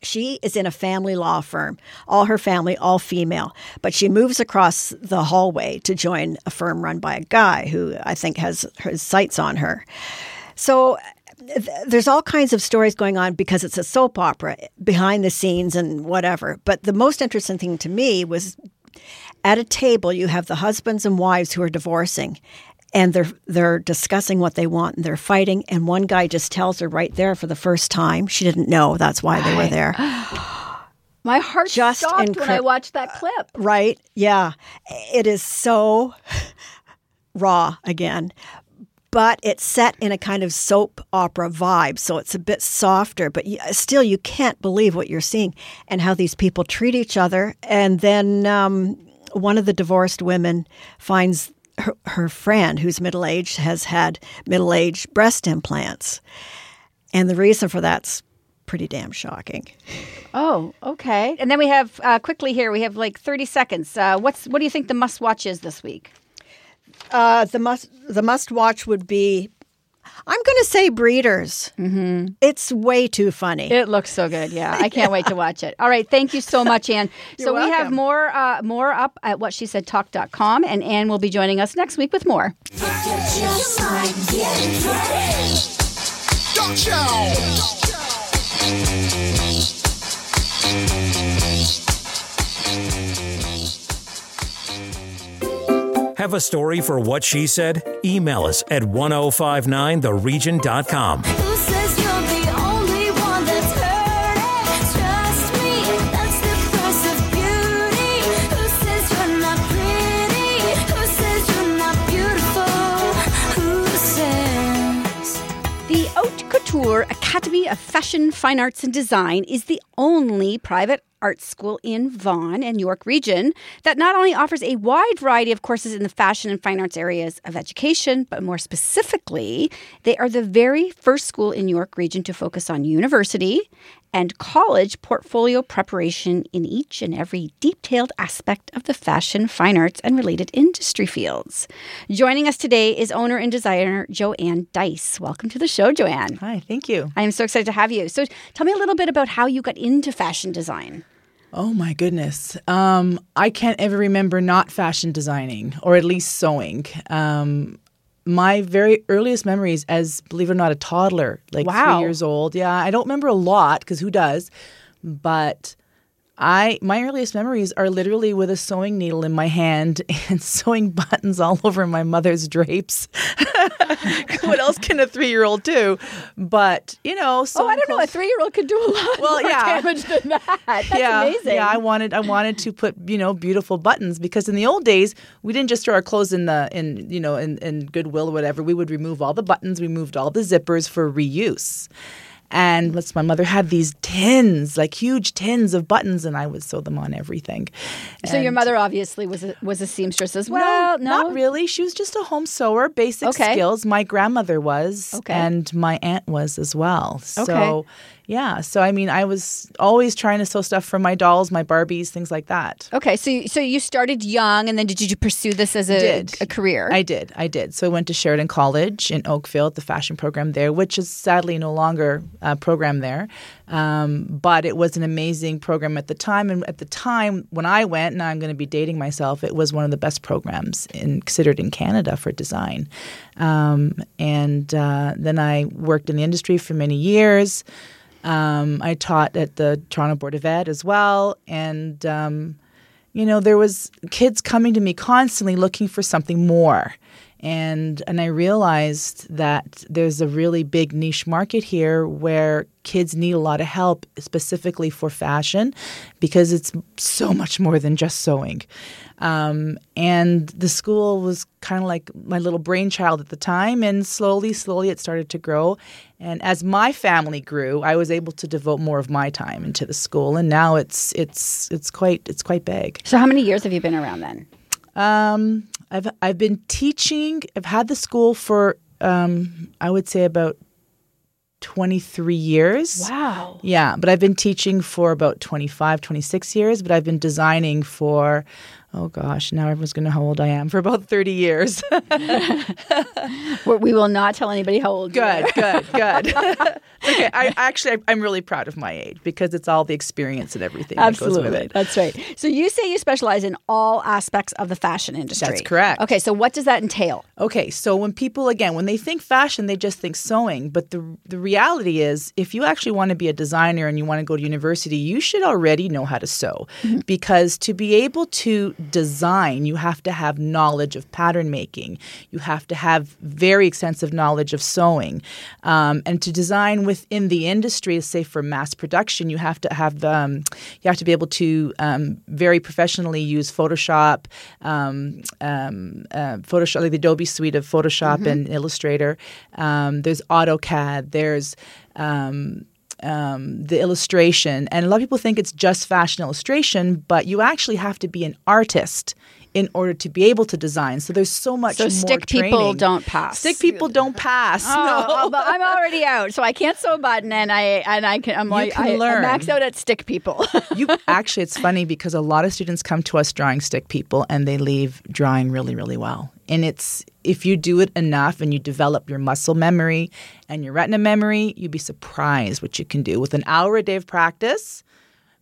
She is in a family law firm. All her family, all female. But she moves across the hallway to join a firm run by a guy who I think has his sights on her. So th- there's all kinds of stories going on because it's a soap opera behind the scenes and whatever. But the most interesting thing to me was at a table you have the husbands and wives who are divorcing and they're they're discussing what they want and they're fighting. And one guy just tells her right there for the first time she didn't know that's why they were there. [gasps] My heart Just stopped when I watched that clip. right? Yeah. It is so [laughs] raw again. But it's set in a kind of soap opera vibe so it's a bit softer but you, still you can't believe what you're seeing and how these people treat each other. And then um, one of the divorced women finds her, her friend who's middle-aged has had middle-aged breast implants and the reason for that's pretty damn shocking Oh, okay. And then we have uh, quickly here. We have like 30 seconds. Uh, what's what do you think the must-watch is this week? Uh, the must the must watch would be. I'm going to say Breeders. Mm-hmm. It's way too funny. It looks so good. Yeah, I can't wait to [laughs] watch it. All right, thank you so [laughs] much, Anne. so You're we have more uh, more up at whatshesaidtalk.com, and Anne will be joining us next week with more. Have a story for what she said? Email us at 1059theregion.com. Who says you're the only one that's heard? Trust me, that's the price of beauty. Who says you're not pretty? Who says you're not beautiful? Who says? The Haute Couture Academy of Fashion, Fine Arts, and Design is the only private art school in Vaughan and York region that not only offers a wide variety of courses in the fashion and fine arts areas of education, but more specifically, they are the very first school in York region to focus on university and college portfolio preparation in each and every detailed aspect of the fashion, fine arts, and related industry fields. Joining us today is owner and designer Joanne Dice. Welcome to the show, Joanne. Hi, thank you. I am so excited to have you. So tell me a little bit about how you got into fashion design. Oh my goodness. Um, I can't ever remember not fashion designing or at least sewing. Um, my very earliest memories as, believe it or not, a toddler, like Wow. three years old. Yeah, I don't remember a lot because who does? But I my earliest memories are literally with a sewing needle in my hand [laughs] and sewing buttons all over my mother's drapes. [laughs] what else can a three year old do? But you know, so Oh, I don't know. A three year old could do a lot Well, more yeah. damage than that. [laughs] That's yeah, amazing. Yeah, I wanted I wanted to put you know beautiful buttons because in the old days we didn't just throw our clothes in the in you know in, in Goodwill or whatever. We would remove all the buttons, we moved all the zippers for reuse. And let's, my mother had these tins, like huge tins of buttons, and I would sew them on everything. so your mother obviously was a, was a seamstress as well. No, not really. She was just a home sewer, basic Okay. skills. My grandmother was, Okay. and my aunt was as well. Okay. Yeah. So, I mean, I was always trying to sew stuff for my dolls, my Barbies, things like that. Okay, so you- so you started young, and then did you pursue this as a, a career? I did. I did. So I went to Sheridan College in Oakville, at the fashion program there, which is sadly no longer a program there. Um, but it was an amazing program at the time. And at the time when I went, and I'm going to be dating myself, it was one of the best programs in, considered in Canada for design. Um, and uh, then I worked in the industry for many years. Um, I taught at the Toronto Board of Ed as well. And um, you know there was kids coming to me constantly looking for something more and and I realized that there's a really big niche market here where kids need a lot of help specifically for fashion because it's so much more than just sewing. Um, and the school was kind of like my little brainchild at the time and slowly slowly it started to grow. And as my family grew I was able to devote more of my time into the school and now it's it's it's quite it's quite big. So how many years have you been around then? um, I've I've been teaching. I've had the school for um, I would say about twenty three years. Wow. Yeah, but I've been teaching for about 25, 26 years. But I've been designing for oh gosh, now everyone's going to know how old I am for about thirty years. [laughs] We- We will not tell anybody how old you are. good, good, [laughs] good. okay, I actually I'm really proud of my age because it's all the experience and everything that goes with Absolutely. it. That's right. So you say you specialize in all aspects of the fashion industry. That's correct. Okay, so what does that entail? Okay, so when people again when they think fashion, they just think sewing, but the the reality is if you actually want to be a designer and you want to go to university, you should already know how to sew mm-hmm. because to be able to design, you have to have knowledge of pattern making. You have to have very extensive knowledge of sewing. Um, and to design within the industry, say for mass production, you have to have um, you have to be able to um, very professionally use Photoshop, um, um, uh, Photoshop, like the Adobe suite of Photoshop and Illustrator. Um, there's AutoCAD. There's um, um, the illustration. And a lot of people think it's just fashion illustration, but you actually have to be an artist in order to be able to design. So there's so much So stick people don't pass. Stick people don't pass. Oh, no. oh, but I'm already [laughs] out, so I can't sew a button, and I and I can. I'm like can I, I max out at stick people. [laughs] you actually it's funny because a lot of students come to us drawing stick people and they leave drawing really really well and it's if you do it enough and you develop your muscle memory and your retina memory you'd be surprised what you can do with an hour a day of practice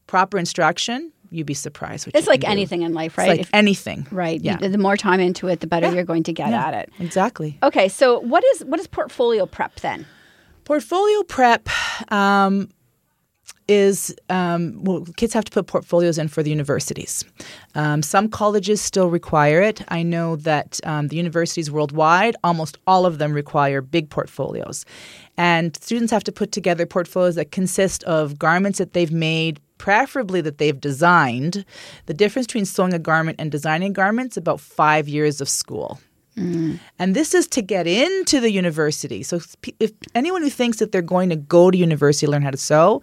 proper instruction you'd be surprised what it's you like can do. anything in life, It's right? like If- anything right. yeah The more time into it, the better Yeah. you're going to get Yeah. at it. exactly Okay, so what is what is portfolio prep then? Portfolio prep um, is um, well, kids have to put portfolios in for the universities. Um, some colleges still require it. I know that um, the universities worldwide, almost all of them require big portfolios. And students have to put together portfolios that consist of garments that they've made, preferably that they've designed. The difference between sewing a garment and designing garments about five years of school. And this is to get into the university. So if, if anyone who thinks that they're going to go to university to learn how to sew,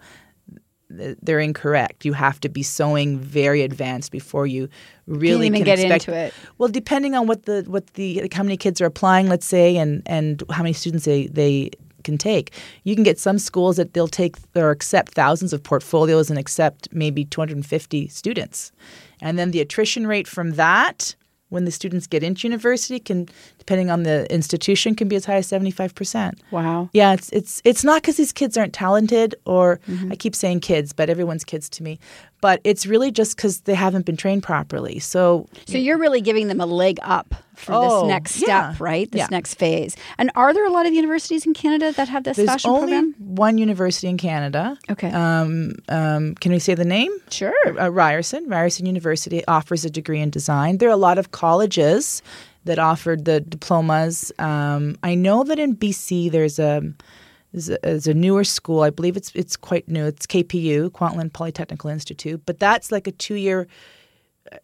they're incorrect. You have to be sewing very advanced before you really even can get expect. into it. Well, depending on what the what the like how many kids are applying, let's say, and and how many students they they can take. You can get some schools that they'll take or accept thousands of portfolios and accept maybe 250 students, and then the attrition rate from that. When the students get into university, can depending on the institution, can be as high as seventy five percent. Wow. Yeah, it's it's it's not because these kids aren't talented, or Mm-hmm. I keep saying kids, but everyone's kids to me. But it's really just because they haven't been trained properly. So So you're really giving them a leg up for Oh, this next step, yeah. right? This Yeah. next phase. And are there a lot of universities in Canada that have this there's fashion only program? one university in Canada. Okay. Um, um, can we say the name? Sure. Uh, Ryerson. Ryerson University offers a degree in design. There are a lot of colleges that offered the diplomas. Um, I know that in BC there's a there's a, there's a newer school. I believe it's it's quite new. It's KPU, Kwantlen Polytechnical Institute, but that's like a two year.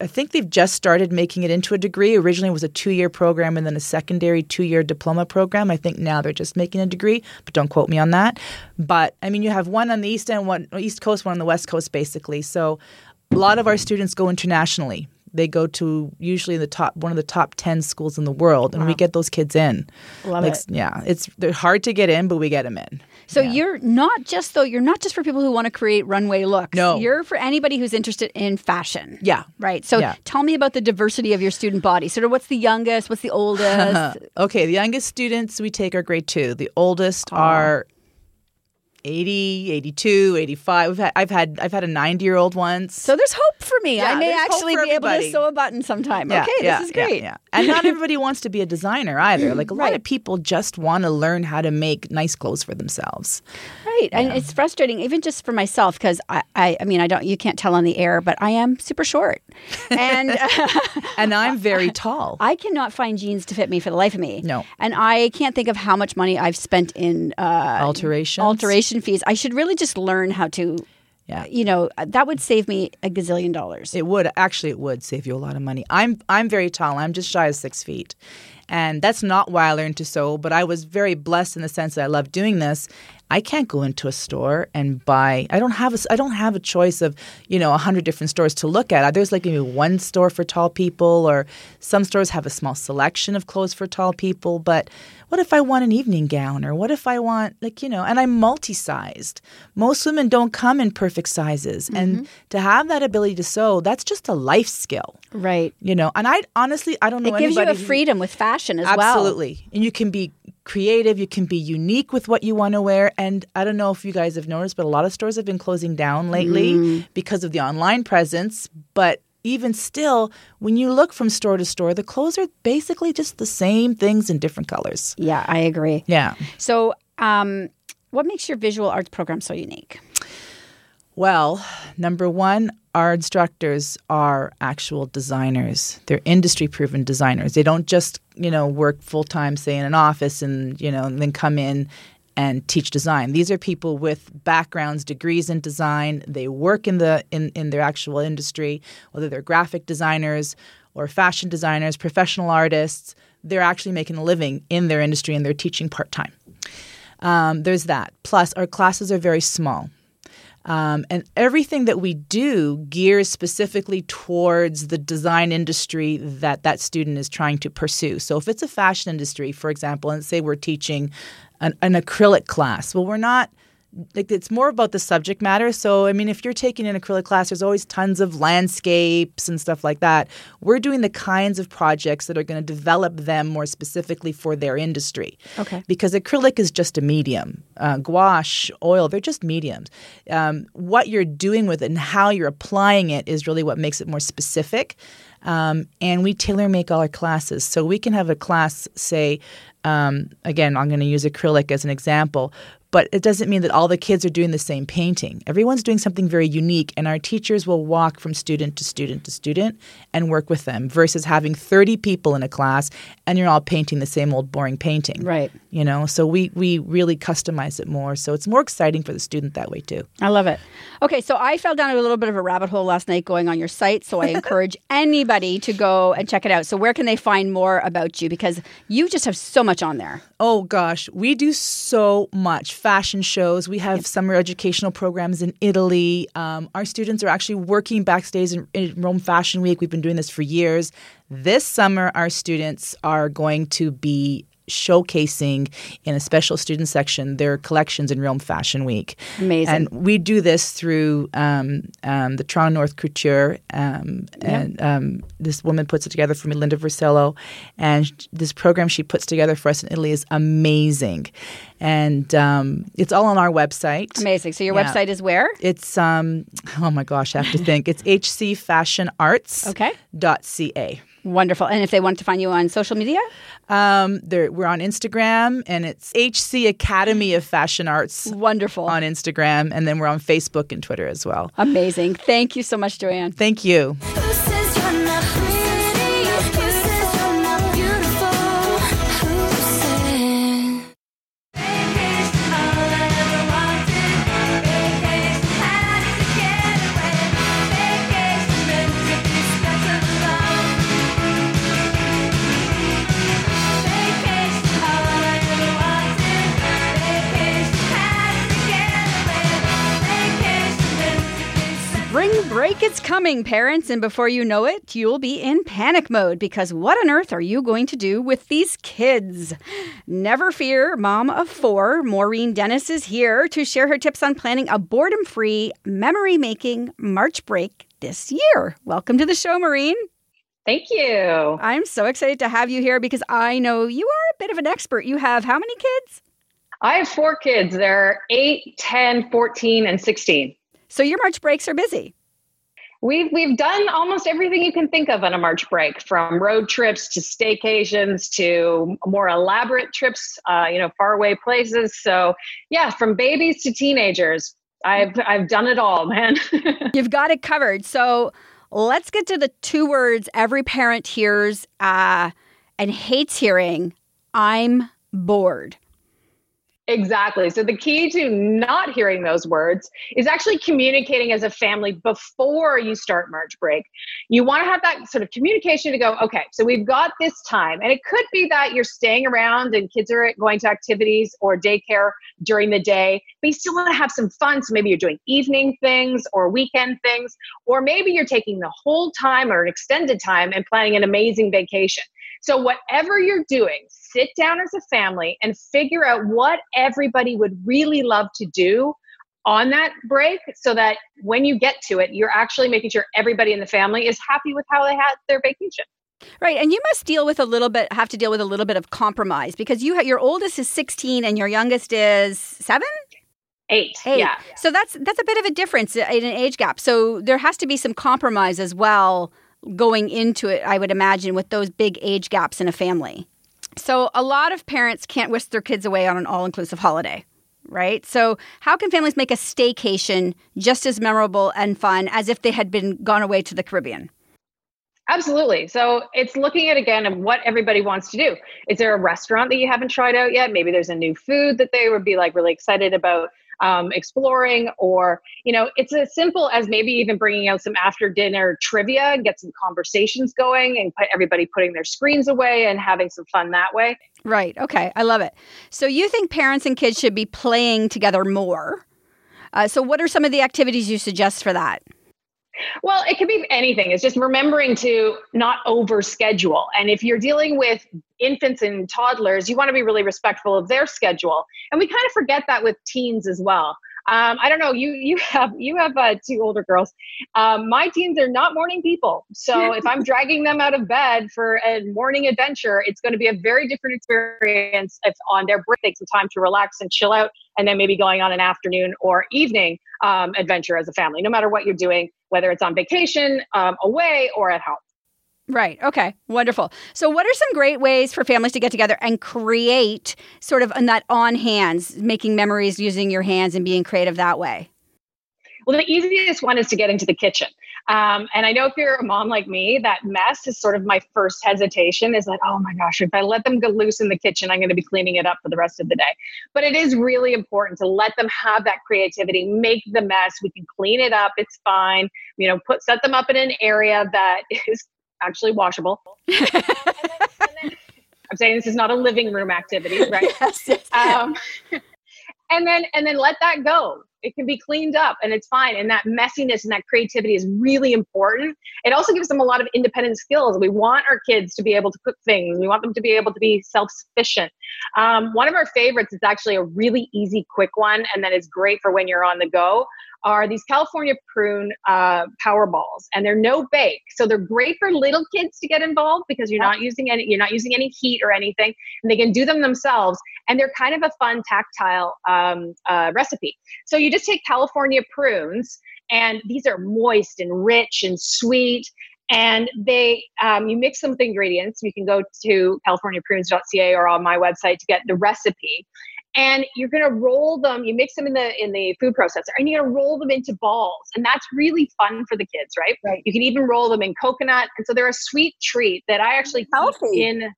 I think they've just started making it into a degree. Originally, it was a two-year program and then a secondary two-year diploma program. I think now they're just making a degree, but don't quote me on that. But I mean, you have one on the east end, one east coast, one on the west coast, basically. So a lot of our students go internationally. They go to usually the top one of the top ten schools in the world, and we get those kids in. Love like, it. Yeah, it's they're hard to get in, but we get them in. So you're not just though you're not just for people who want to create runway looks. No. You're for anybody who's interested in fashion. Yeah. Right. So Yeah. tell me about the diversity of your student body. Sort of what's the youngest, what's the [laughs] oldest? Okay, the youngest students we take are grade two. The oldest are 80, 82, 85. We've had, I've had I've had a 90 year old once. so there's hope for me. I may actually be able to sew a button sometime. Yeah, okay, yeah, this is great. Yeah, And not [laughs] everybody wants to be a designer either. Like a lot of people just want to learn how to make nice clothes for themselves. Right. And it's frustrating, even just for myself, because I, I, I mean, I don't, you can't tell on the air, but I am super short. [laughs] And [laughs] And I'm very tall. I cannot find jeans to fit me for the life of me. No. And I can't think of how much money I've spent in uh, Alterations. Alteration fees. I should really just learn how to, Yeah. you know, uh, that would save me a gazillion dollars. It would actually it would save you a lot of money. I'm I'm very tall. I'm just shy of six feet, and that's not why I learned to sew. But I was very blessed in the sense that I love doing this. I can't go into a store and buy. I don't have a I don't have a choice of you know a hundred different stores to look at. There's like maybe one store for tall people, or some stores have a small selection of clothes for tall people. But what if I want an evening gown, or what if I want like you know? And I'm multi-sized. Most women don't come in perfect sizes, and to have that ability to sew, that's just a life skill. Right. You know, and I honestly I don't know It gives you a who- freedom with fashion as well. Absolutely. And you can be creative, you can be unique with what you want to wear. And I don't know if you guys have noticed, but a lot of stores have been closing down lately Mm. because of the online presence. But even still, when you look from store to store, the clothes are basically just the same things in different colors. Yeah, I agree. Yeah. So, um, what makes your visual arts program so unique? Well, number one, our instructors are actual designers. They're industry proven designers. They don't just, you know, work full time, say, in an office and, you know, and then come in and teach design. These are people with backgrounds, degrees in design. They work in the in, in their actual industry, whether they're graphic designers or fashion designers, professional artists. They're actually making a living in their industry and they're teaching part time. Um, there's that. Plus, our classes are very small. Um, and everything that we do gears specifically towards the design industry that that student is trying to pursue. So if it's a fashion industry, for example, and say we're teaching an, an acrylic class, well, we're not like it's more about the subject matter. So, I mean, if you're taking an acrylic class, there's always tons of landscapes and stuff like that. We're doing the kinds of projects that are going to develop them more specifically for their industry. Okay. Because acrylic is just a medium. Uh, gouache, oil, they're just mediums. Um, what you're doing with it and how you're applying it is really what makes it more specific. Um, and we tailor make all our classes. So we can have a class, say, um, again, I'm going to use acrylic as an example, but it doesn't mean that all the kids are doing the same painting. Everyone's doing something very unique, and our teachers will walk from student to student to student and work with them versus having 30 people in a class and you're all painting the same old boring painting. Right. You know, so we, we really customize it more. So it's more exciting for the student that way too. I love it. Okay, so I fell down a little bit of a rabbit hole last night going on your site. So I [laughs] encourage anybody to go and check it out. So where can they find more about you? Because you just have so much on there. Oh gosh, we do so much fashion shows. We have summer educational programs in Italy. Um, our students are actually working backstage in, in Rome Fashion Week. We've been doing this for years. This summer, our students are going to be showcasing in a special student section their collections in Rome Fashion Week. Amazing. And we do this through um, um, the Toronto North Couture, um, and um, this woman puts it together for me, Linda Versello, and this program she puts together for us in Italy is amazing, and um, it's all on our website. Amazing. So your Yeah. website is where? It's um, oh my gosh, I have to think. It's [laughs] hcfashionarts. Okay. Dot ca. Wonderful. And if they want to find you on social media? Um, we're on Instagram, and it's HC Academy of Fashion Arts Wonderful. on Instagram, and then we're on Facebook and Twitter as well. Amazing. Thank you so much, Joanne. Thank you. Spring break is coming, parents, and before you know it, you'll be in panic mode because what on earth are you going to do with these kids? Never fear, mom of four, Maureen Dennis is here to share her tips on planning a boredom free, memory making March break this year. Welcome to the show, Maureen. Thank you. I'm so excited to have you here because I know you are a bit of an expert. You have how many kids? I have four kids. They're 8, 10, 14, and 16. So your March breaks are busy. We've we've done almost everything you can think of on a March break, from road trips to staycations to more elaborate trips, uh, you know, faraway places. So yeah, from babies to teenagers, I've I've done it all, man. [laughs] You've got it covered. So let's get to the two words every parent hears uh, and hates hearing I'm bored. Exactly. So the key to not hearing those words is actually communicating as a family before you start March break. You want to have that sort of communication to go, okay, so we've got this time. And it could be that you're staying around and kids are going to activities or daycare during the day, but you still want to have some fun. So maybe you're doing evening things or weekend things, or maybe you're taking the whole time or an extended time and planning an amazing vacation. So, whatever you're doing, sit down as a family and figure out what everybody would really love to do on that break so that when you get to it, you're actually making sure everybody in the family is happy with how they had their vacation. Right, and you must deal with a little bit, have to deal with a little bit of compromise because you, ha- your oldest is 16 and your youngest is seven. Eight. Eight. Yeah. So that's that's a bit of a difference in an age gap. So there has to be some compromise as well going into it. I would imagine with those big age gaps in a family. So a lot of parents can't whisk their kids away on an all-inclusive holiday. Right. So, how can families make a staycation just as memorable and fun as if they had been gone away to the Caribbean? Absolutely. So it's looking at again what everybody wants to do. Is there a restaurant that you haven't tried out yet? Maybe there's a new food that they would be like really excited about um, exploring, or you know, it's as simple as maybe even bringing out some after dinner trivia, and get some conversations going, and put everybody putting their screens away and having some fun that way. Right. Okay. I love it. So you think parents and kids should be playing together more. Uh, so, what are some of the activities you suggest for that? Well, it could be anything. It's just remembering to not over schedule. And if you're dealing with infants and toddlers, you want to be really respectful of their schedule. And we kind of forget that with teens as well. Um, I don't know. You you [laughs] have you have uh, two older girls. Um, my teens are not morning people. So [laughs] if I'm dragging them out of bed for a morning adventure, it's going to be a very different experience if on their break some time to relax and chill out, and then maybe going on an afternoon or evening um, adventure as a family. No matter what you're doing, whether it's on vacation, um, away, or at home. Right. Okay. Wonderful. So, what are some great ways for families to get together and create sort of on that on hands, making memories using your hands and being creative that way? Well, the easiest one is to get into the kitchen. Um, and I know if you're a mom like me, that mess is sort of my first hesitation is like, oh my gosh, if I let them go loose in the kitchen, I'm going to be cleaning it up for the rest of the day. But it is really important to let them have that creativity, make the mess. We can clean it up. It's fine. You know, put set them up in an area that [laughs] is actually washable. [laughs] I'm saying this is not a living room activity, right? Yes, yes. Um, [laughs] and then and then let that go. It can be cleaned up and it's fine. And that messiness and that creativity is really important. It also gives them a lot of independent skills. We want our kids to be able to cook things. We want them to be able to be self-sufficient. Um, one of our favorites is actually a really easy, quick one, and that is great for when you're on the go are these California prune uh, power balls, and they're no bake, so they're great for little kids to get involved because you're not using any you're not using any heat or anything, and they can do them themselves, and they're kind of a fun tactile um, uh, recipe. So you just take California prunes, and these are moist and rich and sweet. And they, um, you mix some with ingredients. You can go to californiaprunes.ca or on my website to get the recipe and you're going to roll them you mix them in the in the food processor and you're going to roll them into balls and that's really fun for the kids right right you can even roll them in coconut and so they're a sweet treat that i actually Healthy. keep in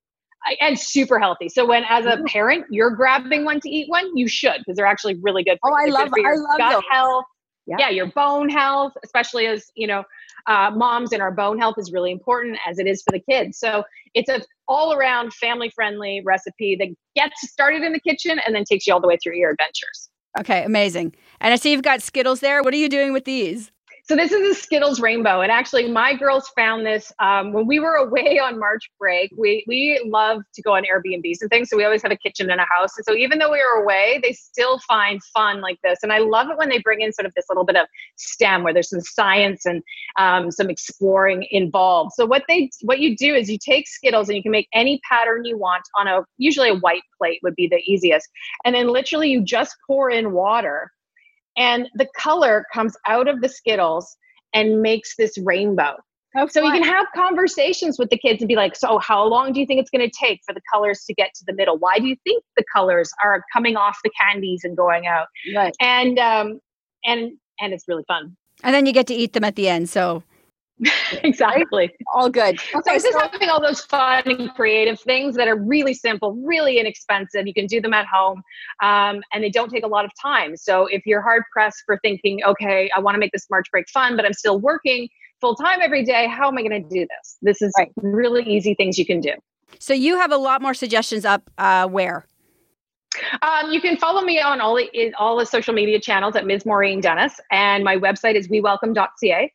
and super healthy so when as a parent you're grabbing one to eat one you should because they're actually really good for Oh, I. Love- I love gut those. health Yeah. yeah your bone health especially as you know uh, moms and our bone health is really important as it is for the kids so it's a all around family friendly recipe that gets started in the kitchen and then takes you all the way through your adventures Okay, amazing. And I see you've got Skittles there. What are you doing with these? So this is a Skittles rainbow, and actually, my girls found this um, when we were [laughs] away on March break. We we love to go on Airbnbs and things, so we always have a kitchen in a house. And so even though we were away, they still find fun like this, and I love it when they bring in sort of this little bit of STEM, where there's some science and um, some exploring involved. So what they what you do is you take Skittles and you can make any pattern you want on a usually a white plate would be the easiest, and then literally you just pour in water and the color comes out of the Skittles and makes this rainbow. so you can have conversations with the kids and be like, so how long do you think it's going to take for the colors to get to the middle? Why do you think the colors are coming off the candies and going out? Right. And um and and it's really fun. And then you get to eat them at the end. So [laughs] exactly. all good. So it's just having all those fun and creative things that are really simple, really inexpensive. You can do them at home, um, and they don't take a lot of time. So if you're hard pressed for thinking, okay, I want to make this March break fun, but I'm still working full time every day, how am I going to do this? This is really easy things you can do. So you have a lot more suggestions up uh, where? Um, you can follow me on all all the social media channels at Ms. Maureen Dennis, and my website is wewelcome.ca.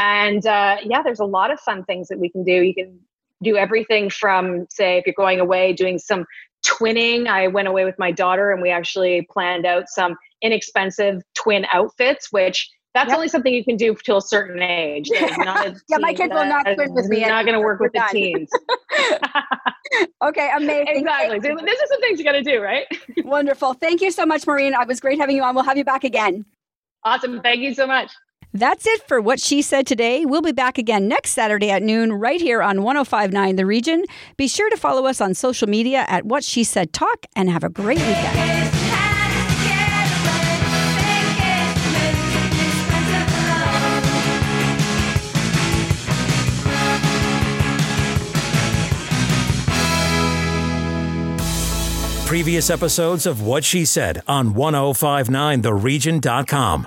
And uh, yeah, there's a lot of fun things that we can do. You can do everything from, say, if you're going away, doing some twinning. I went away with my daughter, and we actually planned out some inexpensive twin outfits, which that's Yep. only something you can do till a certain age. [laughs] A Yeah, my kids will not twin with me Not going to work with We're the teens. [laughs] Okay, amazing. exactly. So this is some things you got to do, right? Wonderful. Thank you so much, Maureen. It was great having you on. We'll have you back again. Awesome. Thank you so much. That's it for what she said today. We'll be back again next Saturday at noon right here on 1059 The Region. Be sure to follow us on social media at What She Said Talk and have a great weekend. Previous episodes of What She Said on 1059theregion.com.